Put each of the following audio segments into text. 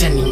Destiny.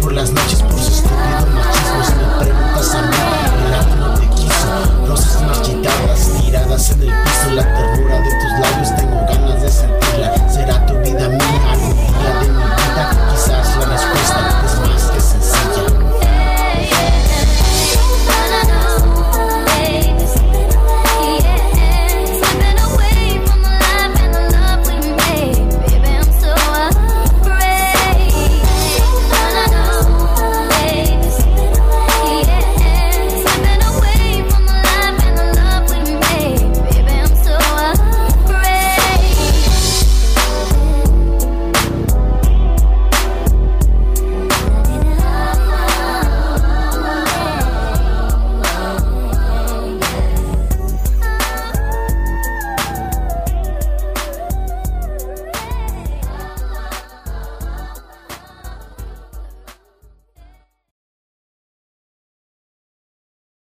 Por las noches